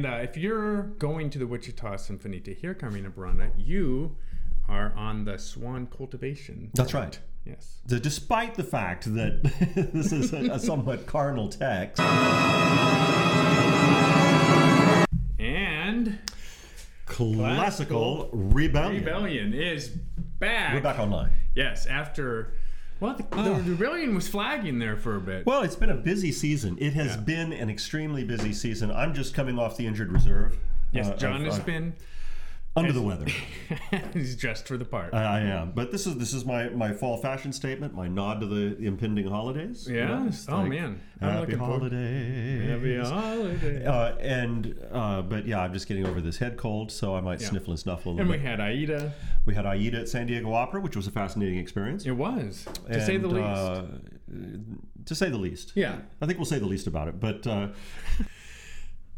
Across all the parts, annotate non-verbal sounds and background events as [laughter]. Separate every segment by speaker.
Speaker 1: And uh, if you're going to the Wichita Symphony to hear Carmina Burana, you are on the Swan Cultivation.
Speaker 2: That's right.
Speaker 1: Yes.
Speaker 2: The, despite the fact that [laughs] this is a, a somewhat carnal text.
Speaker 1: And
Speaker 2: Classical rebellion.
Speaker 1: Rebellion is back.
Speaker 2: We're back online.
Speaker 1: Yes, after. Well, the, the rebellion was flagging there for a bit.
Speaker 2: Well, it's been a busy season. It has
Speaker 1: Yeah.
Speaker 2: been an extremely busy season. I'm just coming off the injured reserve.
Speaker 1: yes,
Speaker 2: Uh,
Speaker 1: John
Speaker 2: I've-
Speaker 1: has
Speaker 2: I've-
Speaker 1: been.
Speaker 2: Under the weather. [laughs]
Speaker 1: He's dressed for the part.
Speaker 2: I, I am, but this is this is my my fall fashion statement. My nod to the impending holidays.
Speaker 1: Yeah?
Speaker 2: it's
Speaker 1: Oh, man. I'm
Speaker 2: happy holidays.
Speaker 1: Happy holiday.
Speaker 2: Uh, and uh, but yeah, I'm just getting over this head cold, so I might
Speaker 1: Yeah.
Speaker 2: sniffle and snuffle a
Speaker 1: and
Speaker 2: little
Speaker 1: we
Speaker 2: bit.
Speaker 1: had Aida.
Speaker 2: We had Aida at San Diego Opera, which was a fascinating experience.
Speaker 1: It was, to say the least.
Speaker 2: uh, to say the least.
Speaker 1: yeah.
Speaker 2: I think we'll say the least about it. But uh,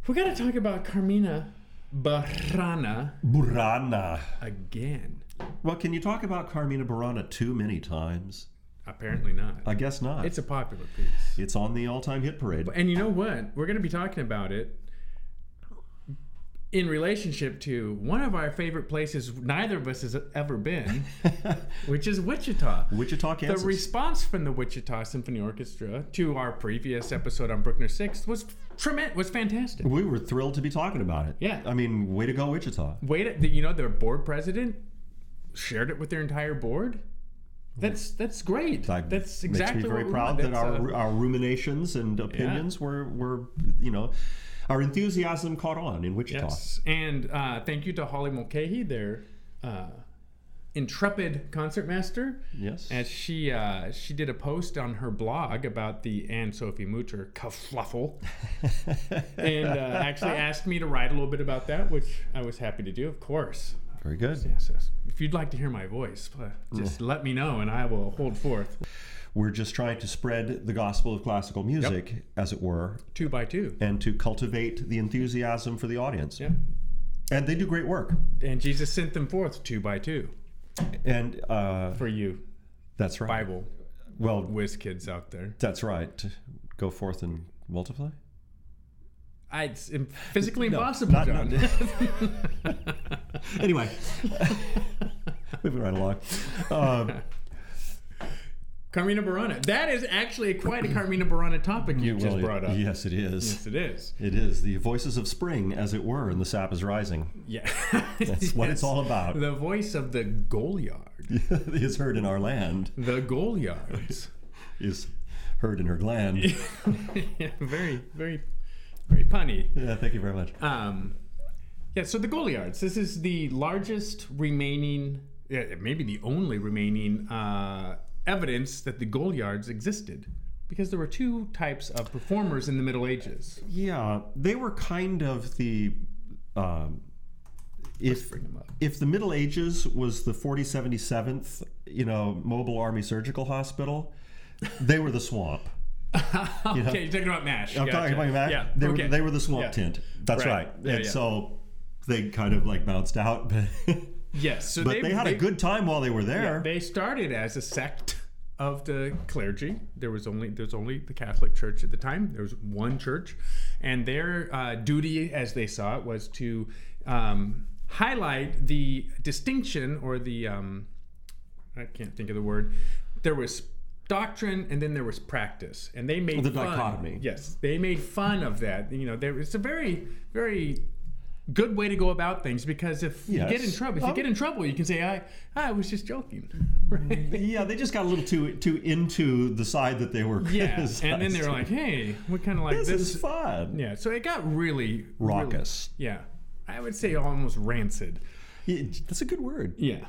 Speaker 1: We got to talk about Carmina Burana
Speaker 2: Burana.
Speaker 1: again.
Speaker 2: Well, can you talk about Carmina Burana too many times?
Speaker 1: Apparently not.
Speaker 2: I guess not.
Speaker 1: It's a popular piece.
Speaker 2: It's on the all-time hit parade.
Speaker 1: And you know what? We're going to be talking about it in relationship to one of our favorite places neither of us has ever been, [laughs] which is Wichita.
Speaker 2: Wichita,
Speaker 1: The response from the Wichita Symphony Orchestra to our previous episode on Bruckner 6 was tremendous, was fantastic.
Speaker 2: we were thrilled to be talking about it.
Speaker 1: Yeah.
Speaker 2: I mean, way to go, Wichita.
Speaker 1: Wait, the, you know, their board president shared it with their entire board. That's that's great.
Speaker 2: That
Speaker 1: that's exactly
Speaker 2: makes me very
Speaker 1: what
Speaker 2: proud that our
Speaker 1: uh,
Speaker 2: our ruminations and opinions were were you know our enthusiasm caught on in Wichita.
Speaker 1: Yes, and uh, thank you to Holly Mulcahy, their uh, intrepid concertmaster,
Speaker 2: Yes.
Speaker 1: as she uh, she did a post on her blog about the Anne Sophie Mutter kerfluffle, [laughs] and uh, actually asked me to write a little bit about that, which I was happy to do, of course.
Speaker 2: Very good.
Speaker 1: Yes, yes. If you'd like to hear my voice, uh, just let me know, and I will hold forth
Speaker 2: We're just trying to spread the gospel of classical music, as it were,
Speaker 1: two by two.
Speaker 2: and to cultivate the enthusiasm for the audience.
Speaker 1: Yeah,
Speaker 2: And they do great work.
Speaker 1: and Jesus sent them forth two by two
Speaker 2: And uh,
Speaker 1: for you
Speaker 2: that's right.
Speaker 1: Bible
Speaker 2: Well,
Speaker 1: whiz kids out there.
Speaker 2: that's right. Go forth and multiply.
Speaker 1: I, it's physically [laughs]
Speaker 2: No,
Speaker 1: impossible,
Speaker 2: not-
Speaker 1: John.
Speaker 2: not- [laughs] Anyway, [laughs] moving right along. Um,
Speaker 1: Carmina Burana. That is actually quite a Carmina Burana topic you just
Speaker 2: well, it-
Speaker 1: brought up.
Speaker 2: Yes, it is.
Speaker 1: Yes, it is.
Speaker 2: It is the voices of spring, as it were, and the sap is rising.
Speaker 1: Yeah. [laughs]
Speaker 2: That's [laughs] what it's all about.
Speaker 1: The voice of the Goliard.
Speaker 2: is [laughs] heard in our land,
Speaker 1: The Goliards.
Speaker 2: is heard in her gland.
Speaker 1: yeah, very, very, very punny.
Speaker 2: Yeah, thank you very much.
Speaker 1: Um, yeah, so the Goliards. This is the largest remaining, yeah, maybe the only remaining uh, evidence that the Goliards existed. Because there were two types of performers in the Middle Ages.
Speaker 2: Yeah, they were kind of the. Um, if
Speaker 1: bring them up.
Speaker 2: if the Middle Ages was the 4077th, you know, mobile army surgical hospital, they were the swamp. [laughs]
Speaker 1: okay, you're talking about MASH.
Speaker 2: I'm
Speaker 1: Gotcha.
Speaker 2: talking about that.
Speaker 1: Yeah,
Speaker 2: They,
Speaker 1: okay.
Speaker 2: were, they were the swamp
Speaker 1: Yeah.
Speaker 2: tent. That's
Speaker 1: Right.
Speaker 2: right.
Speaker 1: Yeah,
Speaker 2: and
Speaker 1: yeah.
Speaker 2: so they kind of like bounced out, but
Speaker 1: Yes, so
Speaker 2: but they, had a good time while they were there.
Speaker 1: They started as a sect of the clergy. There was only there's only the Catholic Church at the time. There was one church, and their uh, duty, as they saw it, was to um, highlight the distinction or the um, I can't think of the word. There was doctrine and then there was practice, and they made
Speaker 2: The
Speaker 1: fun.
Speaker 2: dichotomy.
Speaker 1: Yes, they made fun of that. You know, there it's a very very good way to go about things because if you get in trouble, if you
Speaker 2: Oh.
Speaker 1: get in trouble, you can say I I was just joking. [laughs] Right?
Speaker 2: yeah, they just got a little too too into the side that they were.
Speaker 1: Yeah, and then they were
Speaker 2: criticizing.
Speaker 1: like, "Hey, we kind of like
Speaker 2: "This,
Speaker 1: this."
Speaker 2: is fun."
Speaker 1: Yeah, so it got really
Speaker 2: Raucous.
Speaker 1: really- yeah, I would say almost rancid.
Speaker 2: Yeah, that's a good word.
Speaker 1: Yeah.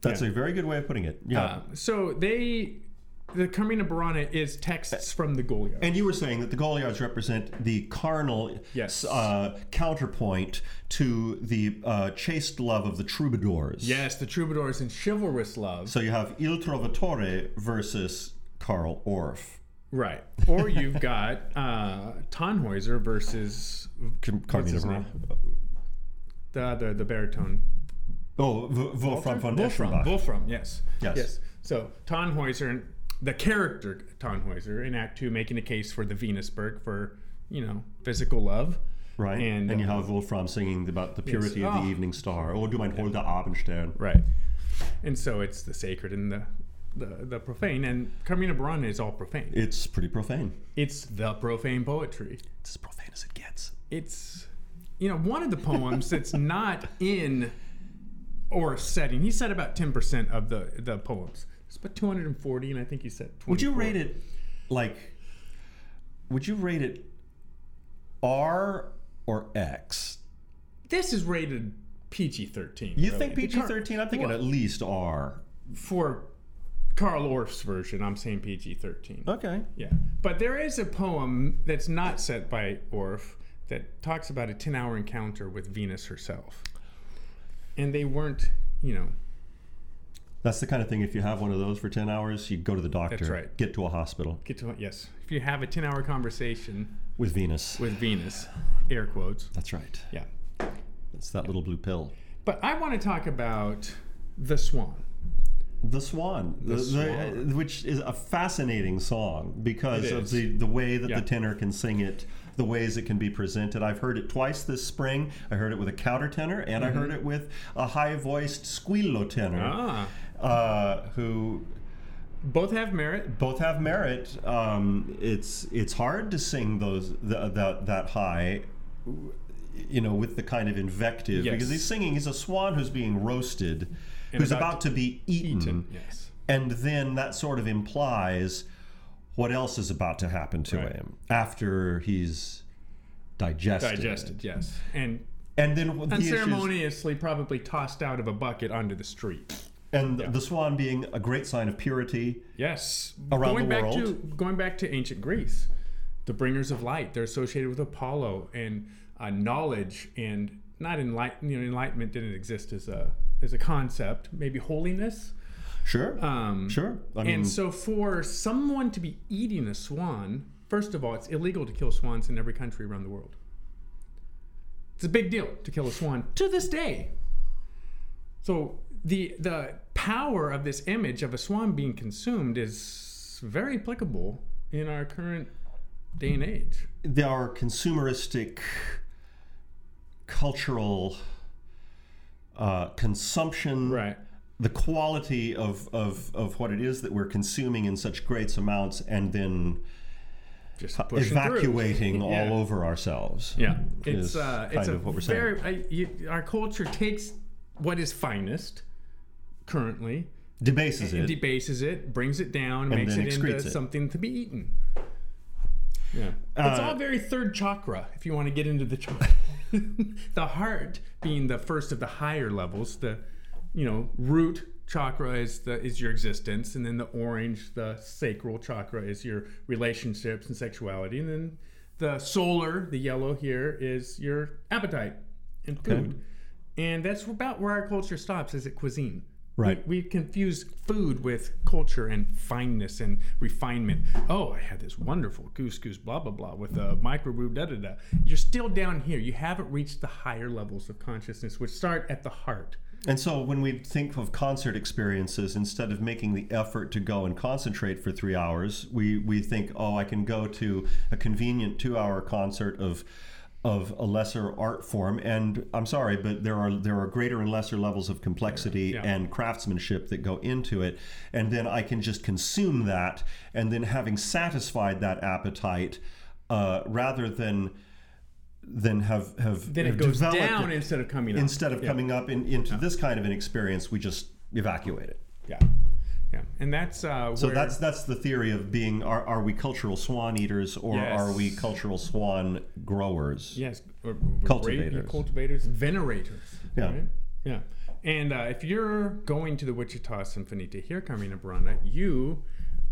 Speaker 2: That's
Speaker 1: Yeah.
Speaker 2: a very good way of putting it. Yeah.
Speaker 1: Uh, so they, the Carmina Burana is texts from the Goliards.
Speaker 2: and you were saying that the Goliards represent the carnal
Speaker 1: Yes.
Speaker 2: uh, counterpoint to the uh, chaste love of the troubadours.
Speaker 1: yes, the troubadours and chivalrous love.
Speaker 2: So you have Il Trovatore versus Carl Orff.
Speaker 1: right. Or you've got uh, Tannhäuser versus
Speaker 2: Carmina Burana.
Speaker 1: the the, the baritone.
Speaker 2: Oh, v- Wolfram von
Speaker 1: Wolfram. Wolfram, yes.
Speaker 2: Yes.
Speaker 1: Yes. So Tannhäuser, the character Tannhäuser in Act Two, making a case for the Venusberg for you know physical love,
Speaker 2: Right.
Speaker 1: And,
Speaker 2: And, you
Speaker 1: uh,
Speaker 2: have Wolfram singing about the purity of
Speaker 1: Oh.
Speaker 2: the evening star. Oh, du mein holder Abendstern.
Speaker 1: Right. And so it's the sacred and the, the, the profane. And Carmina Burana is all profane.
Speaker 2: It's pretty profane.
Speaker 1: It's the profane poetry.
Speaker 2: It's as profane as it gets.
Speaker 1: It's, you know, one of the poems that's not in or setting. He said about 10% of the, the poems. It's about 240, and I think you said 24.
Speaker 2: Would you rate it like? Would you rate it R or X?
Speaker 1: This is rated PG 13.
Speaker 2: You think PG thirteen? I'm thinking
Speaker 1: Well-
Speaker 2: at least R.
Speaker 1: For Carl Orff's version, I'm saying PG 13.
Speaker 2: Okay.
Speaker 1: Yeah. But there is a poem that's not set by Orff that talks about a 10 hour encounter with Venus herself. And they weren't, you know,
Speaker 2: That's the kind of thing. If you have one of those for ten hours, you go to the doctor.
Speaker 1: That's right.
Speaker 2: Get to a hospital
Speaker 1: get to yes. If you have a 10 hour conversation
Speaker 2: with Venus.
Speaker 1: with Venus, air quotes,
Speaker 2: That's right.
Speaker 1: yeah.
Speaker 2: It's that little blue pill.
Speaker 1: But I want to talk about The Swan.
Speaker 2: The Swan, the, the-
Speaker 1: Swan.
Speaker 2: which is a fascinating song because of the, the way that
Speaker 1: Yeah.
Speaker 2: the tenor can sing it, the ways it can be presented. I've heard it twice this spring. I heard it with a countertenor, and I heard it with a high-voiced squillo tenor,
Speaker 1: Ah.
Speaker 2: Uh, who
Speaker 1: Both have merit.
Speaker 2: both have merit. Um, it's it's hard to sing those the, that that high, you know, with the kind of invective
Speaker 1: Yes.
Speaker 2: because he's singing. He's a swan who's being roasted, who's
Speaker 1: about
Speaker 2: about, to be eaten,
Speaker 1: Eaton. Yes.
Speaker 2: and then that sort of implies what else is about to happen to
Speaker 1: Right.
Speaker 2: him after he's digested.
Speaker 1: Digested, yes. And
Speaker 2: And then the
Speaker 1: unceremoniously probably tossed out of a bucket onto the street.
Speaker 2: And the swan being a great sign of purity.
Speaker 1: Yes.
Speaker 2: Around
Speaker 1: going
Speaker 2: the
Speaker 1: back
Speaker 2: world.
Speaker 1: to going back to ancient Greece, the bringers of light. They're associated with Apollo and uh, knowledge and not enlighten. You know, enlightenment didn't exist as a as a concept. Maybe holiness.
Speaker 2: Sure,
Speaker 1: Um,
Speaker 2: sure. I mean,
Speaker 1: and so for someone to be eating a swan, first of all, it's illegal to kill swans in every country around the world. It's a big deal to kill a swan to this day. So the the power of this image of a swan being consumed is very applicable in our current day and age.
Speaker 2: there are consumeristic cultural uh, consumption
Speaker 1: Right.
Speaker 2: the quality of, of, of what it is that we're consuming in such great amounts and then
Speaker 1: Just
Speaker 2: evacuating
Speaker 1: Yeah.
Speaker 2: all over ourselves
Speaker 1: Yeah, it's uh, it's a
Speaker 2: what we're saying.
Speaker 1: very I, you, our culture takes what is finest currently,
Speaker 2: debases it
Speaker 1: debases it, brings it down,
Speaker 2: And
Speaker 1: makes it into
Speaker 2: it.
Speaker 1: something to be eaten. Yeah, it's
Speaker 2: Uh,
Speaker 1: all very third chakra. If you want to get into the chakra, [laughs] the heart being the first of the higher levels. The you know root chakra is the is your existence, and then the orange, the sacral chakra, is your relationships and sexuality, and then the solar, the yellow here, is your appetite and food. And that's about where our culture stops, is at cuisine.
Speaker 2: Right.
Speaker 1: We, we confuse food with culture and fineness and refinement. Oh, I had this wonderful couscous, blah, blah, blah, with a microbrew, da, da, da. You're still down here. You haven't reached the higher levels of consciousness, which start at the heart.
Speaker 2: And so when we think of concert experiences, instead of making the effort to go and concentrate for three hours, we, we think, oh, I can go to a convenient two hour concert of of a lesser art form. And I'm sorry, but there are there are greater and lesser levels of complexity
Speaker 1: Yeah.
Speaker 2: and craftsmanship that go into it. And then I can just consume that and then having satisfied that appetite, uh, rather than than have have
Speaker 1: Then it goes
Speaker 2: developed
Speaker 1: down
Speaker 2: it-
Speaker 1: instead of coming up.
Speaker 2: instead of
Speaker 1: Yeah.
Speaker 2: coming up in, into this kind of an experience, we just evacuate it.
Speaker 1: Yeah. Yeah. And that's uh,
Speaker 2: So
Speaker 1: where,
Speaker 2: that's that's the theory of being: are, are we cultural swan eaters or
Speaker 1: Yes.
Speaker 2: are we cultural swan growers?
Speaker 1: Yes, or, or great-
Speaker 2: Cultivators.
Speaker 1: cultivators, venerators.
Speaker 2: Yeah.
Speaker 1: right? yeah. And uh, if you're going to the Wichita Symphony to hear Carmina Burana, you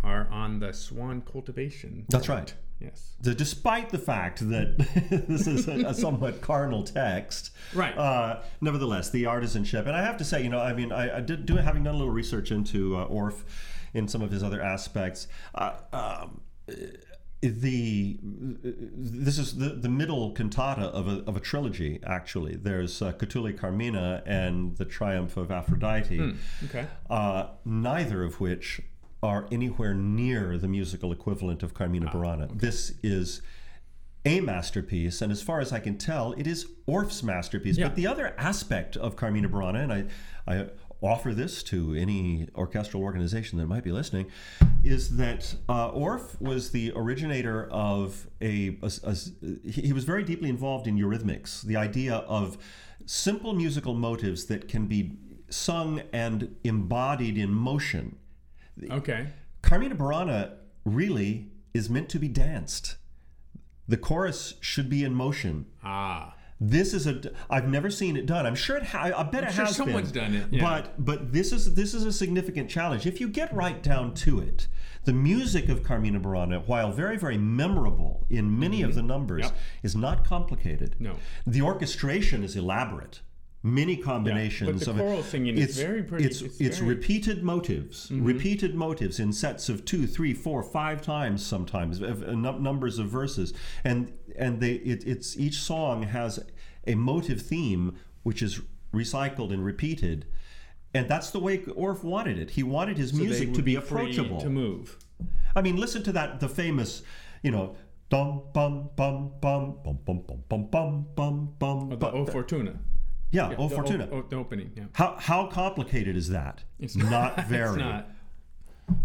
Speaker 1: are on the swan cultivation.
Speaker 2: That's
Speaker 1: part.
Speaker 2: right.
Speaker 1: Yes.
Speaker 2: So despite the fact that [laughs] this is a, a somewhat carnal text,
Speaker 1: Right.
Speaker 2: Uh, nevertheless, the artisanship, and I have to say, you know, I mean, I, I did do having done a little research into uh, Orff in some of his other aspects. Uh, um, the this is the, the middle cantata of a, of a trilogy actually there's uh, Catulli Carmina and the Triumph of Aphrodite
Speaker 1: Okay.
Speaker 2: uh, neither of which are anywhere near the musical equivalent of Carmina Burana. This is a masterpiece, and as far as I can tell, it is Orff's masterpiece.
Speaker 1: Yeah.
Speaker 2: But the other aspect of Carmina Burana, and I, I offer this to any orchestral organization that might be listening, is that uh, Orff was the originator of a, a- a- he he was very deeply involved in eurythmics, the idea of simple musical motives that can be sung and embodied in motion.
Speaker 1: Okay.
Speaker 2: Carmina Burana really is meant to be danced. The chorus should be in motion.
Speaker 1: Ah.
Speaker 2: This is a. I've never seen it done. I'm sure it. Ha, I bet it
Speaker 1: sure
Speaker 2: has
Speaker 1: someone's
Speaker 2: been.
Speaker 1: done it, yeah.
Speaker 2: But but this is this is a significant challenge. If you get right down to it, the music of Carmina Burana, while very very memorable in many of the numbers,
Speaker 1: Mm-hmm. Yep.
Speaker 2: is not complicated.
Speaker 1: No.
Speaker 2: The orchestration is elaborate. Many combinations
Speaker 1: the
Speaker 2: of it.
Speaker 1: choral singing is
Speaker 2: it's,
Speaker 1: very pretty.
Speaker 2: It's
Speaker 1: It's
Speaker 2: it's,
Speaker 1: very- Mm-hmm.
Speaker 2: repeated motives, repeated motives in sets of two, three, four, five times sometimes, of- numbers of verses, and and they it, it's each song has a motive theme which is recycled and repeated, and that's the way Orff wanted it. He wanted his
Speaker 1: So
Speaker 2: music to be
Speaker 1: free
Speaker 2: approachable.
Speaker 1: to move.
Speaker 2: I mean, listen to that the famous, you know. Dum bum bum bum bum bum bum bum bum bum bum.
Speaker 1: Oh, the O Fortuna.
Speaker 2: Yeah, O
Speaker 1: The
Speaker 2: Fortuna.
Speaker 1: O, the opening. Yeah.
Speaker 2: How how complicated is that?
Speaker 1: It's
Speaker 2: not [laughs] very.
Speaker 1: It's not.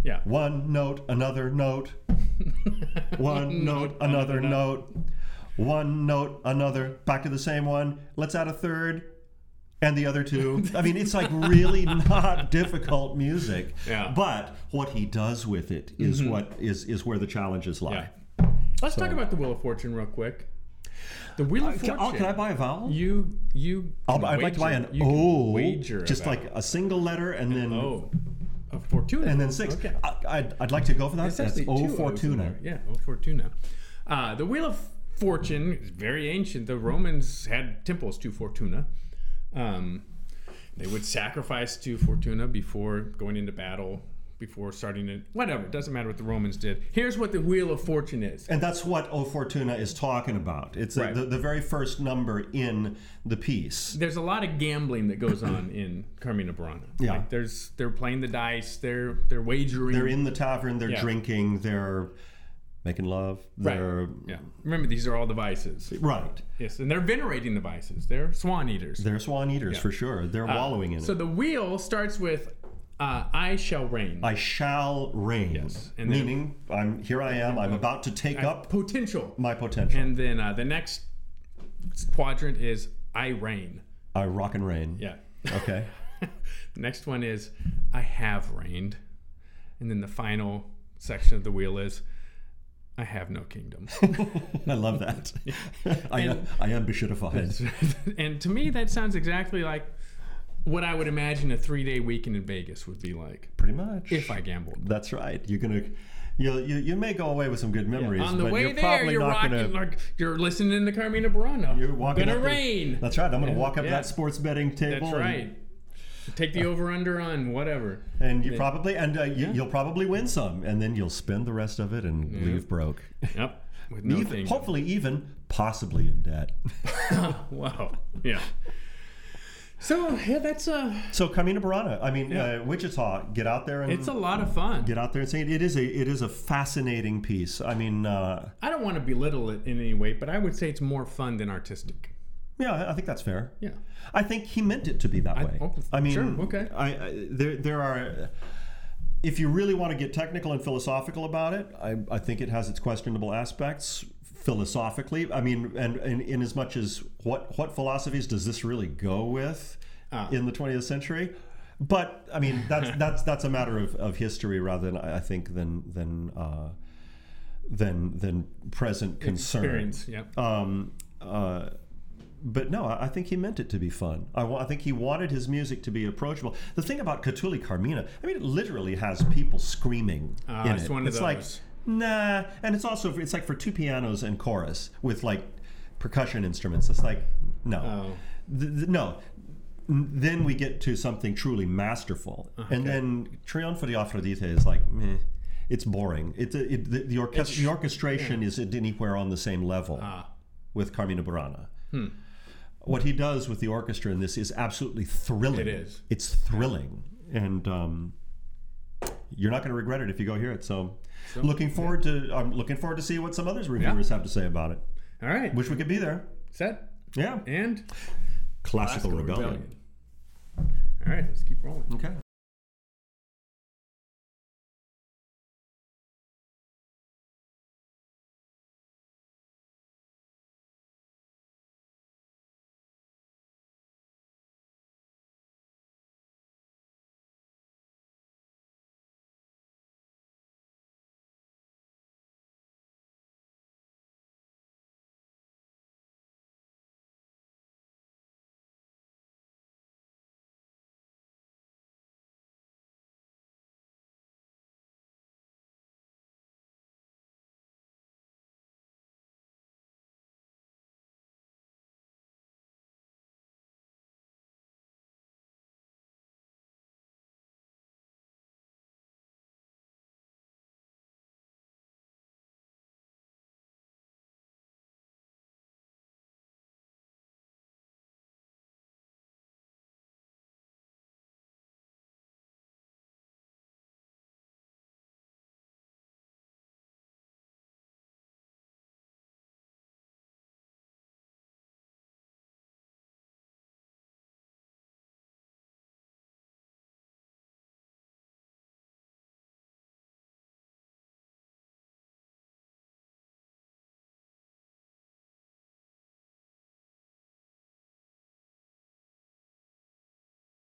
Speaker 1: Yeah.
Speaker 2: One note, another note. [laughs] One note, another note. One note, another. Back to the same one. Let's add a third. And the other two. I mean, it's like really [laughs] not difficult music.
Speaker 1: Yeah. Mm-hmm.
Speaker 2: But what he does with it is what is is where the challenges lie.
Speaker 1: Yeah. Let's talk about the Wheel of Fortune real quick. The Wheel of
Speaker 2: Uh, Can,
Speaker 1: Fortune.
Speaker 2: oh, can I buy a vowel?
Speaker 1: You you. Can
Speaker 2: I'd like to buy an O,
Speaker 1: Wager
Speaker 2: just like a single letter, and then
Speaker 1: O. A Fortuna.
Speaker 2: and then six.
Speaker 1: Okay.
Speaker 2: I, I'd, I'd like to go for that.
Speaker 1: It's
Speaker 2: That's O
Speaker 1: two O's in
Speaker 2: Fortuna.
Speaker 1: Yeah, O Fortuna. Uh, the Wheel of Fortune is very ancient. The Romans had temples to Fortuna. Um, they would sacrifice to Fortuna before going into battle, before starting it. Whatever, it doesn't matter what the Romans did. Here's what the Wheel of Fortune is.
Speaker 2: And that's what O Fortuna is talking about. It's uh
Speaker 1: Right.
Speaker 2: the, the very first number in the piece.
Speaker 1: There's a lot of gambling that goes on [clears throat] in Carmina Burana.
Speaker 2: Yeah.
Speaker 1: Like there's they're playing the dice, they're they're wagering.
Speaker 2: They're in the tavern, they're
Speaker 1: Yeah.
Speaker 2: drinking, they're making love. They're
Speaker 1: Yeah. Remember, these are all the vices.
Speaker 2: right.
Speaker 1: Yes, and they're venerating the vices. They're swan eaters.
Speaker 2: They're swan eaters for sure. They're wallowing in
Speaker 1: Uh, So
Speaker 2: it.
Speaker 1: the wheel starts with uh, "I shall reign."
Speaker 2: I shall reign.
Speaker 1: Yes. And then-
Speaker 2: Meaning, I'm here. I am. I'm about to take up
Speaker 1: potential.
Speaker 2: my potential.
Speaker 1: And then uh, the next quadrant is "I reign."
Speaker 2: I rock and reign.
Speaker 1: Yeah.
Speaker 2: Okay. [laughs]
Speaker 1: the next one is "I have reigned," and then the final section of the wheel is "I have no kingdom." [laughs]
Speaker 2: I love that. [laughs] I am. I am bishitified.
Speaker 1: and to me, that sounds exactly like what I would imagine a three-day weekend in Vegas would be like
Speaker 2: Pretty much.
Speaker 1: if I gambled.
Speaker 2: That's right. You're gonna. You, you, you may go away with some good memories,
Speaker 1: On the
Speaker 2: but
Speaker 1: way
Speaker 2: you're
Speaker 1: there,
Speaker 2: probably
Speaker 1: you're
Speaker 2: not
Speaker 1: rocking
Speaker 2: gonna.
Speaker 1: like you're listening to Carmina Burana.
Speaker 2: You're walking
Speaker 1: gonna
Speaker 2: up the-
Speaker 1: rain.
Speaker 2: That's right. I'm going to walk up
Speaker 1: yeah.
Speaker 2: that sports betting table.
Speaker 1: That's
Speaker 2: and-
Speaker 1: right. Take the over under on whatever.
Speaker 2: And, you probably and uh, you, you'll probably win some, and then you'll spend the rest of it and leave broke.
Speaker 1: Yep. With no
Speaker 2: even, hopefully, even possibly in debt. [laughs]
Speaker 1: Wow. Yeah. So yeah, that's uh
Speaker 2: so Carmina Burana. I mean, uh, Wichita. Get out there and
Speaker 1: it's a lot of fun.
Speaker 2: get out there and say it. it is a it is a fascinating piece. I mean, uh,
Speaker 1: I don't want to belittle it in any way, but I would say it's more fun than artistic.
Speaker 2: yeah, I- I think that's fair.
Speaker 1: Yeah.
Speaker 2: I think he meant it to be that way.
Speaker 1: oh,
Speaker 2: I mean,
Speaker 1: sure, okay.
Speaker 2: I, I there there are. If you really want to get technical and philosophical about it, I, I think it has its questionable aspects philosophically. I mean, and, and in as much as what what philosophies does this really go with
Speaker 1: Ah.
Speaker 2: in the 20th century? But I mean, that's [laughs] that's that's a matter of, of history rather than I think than than uh, than than present concern.
Speaker 1: Experience. Yeah.
Speaker 2: Um, uh, but no, I think he meant it to be fun. I, I think he wanted his music to be approachable. The thing about Catulli Carmina, I mean, it literally has people screaming
Speaker 1: Ah,
Speaker 2: in
Speaker 1: it's
Speaker 2: it.
Speaker 1: one of
Speaker 2: it's like,
Speaker 1: those.
Speaker 2: Nah, and it's also it's like for two pianos and chorus with like percussion instruments. It's like no,
Speaker 1: Oh.
Speaker 2: Th- th- no. Then we get to something truly masterful, and then Trionfo di Afrodite is like, meh. It's boring. It's a, it, the, the, orchest- the orchestration isn't anywhere on the same level
Speaker 1: Ah.
Speaker 2: with Carmina Burana. What he does with the orchestra in this is absolutely thrilling.
Speaker 1: It is.
Speaker 2: It's thrilling, and um, you're not going to regret it if you go hear it. So, so, looking forward yeah. to I'm looking forward to see what some others reviewers yeah. have to say about it.
Speaker 1: All right.
Speaker 2: Wish we could be there.
Speaker 1: Set.
Speaker 2: Yeah.
Speaker 1: And
Speaker 2: classical,
Speaker 1: classical rebellion.
Speaker 2: rebellion.
Speaker 1: All right, let's keep rolling.
Speaker 2: Okay.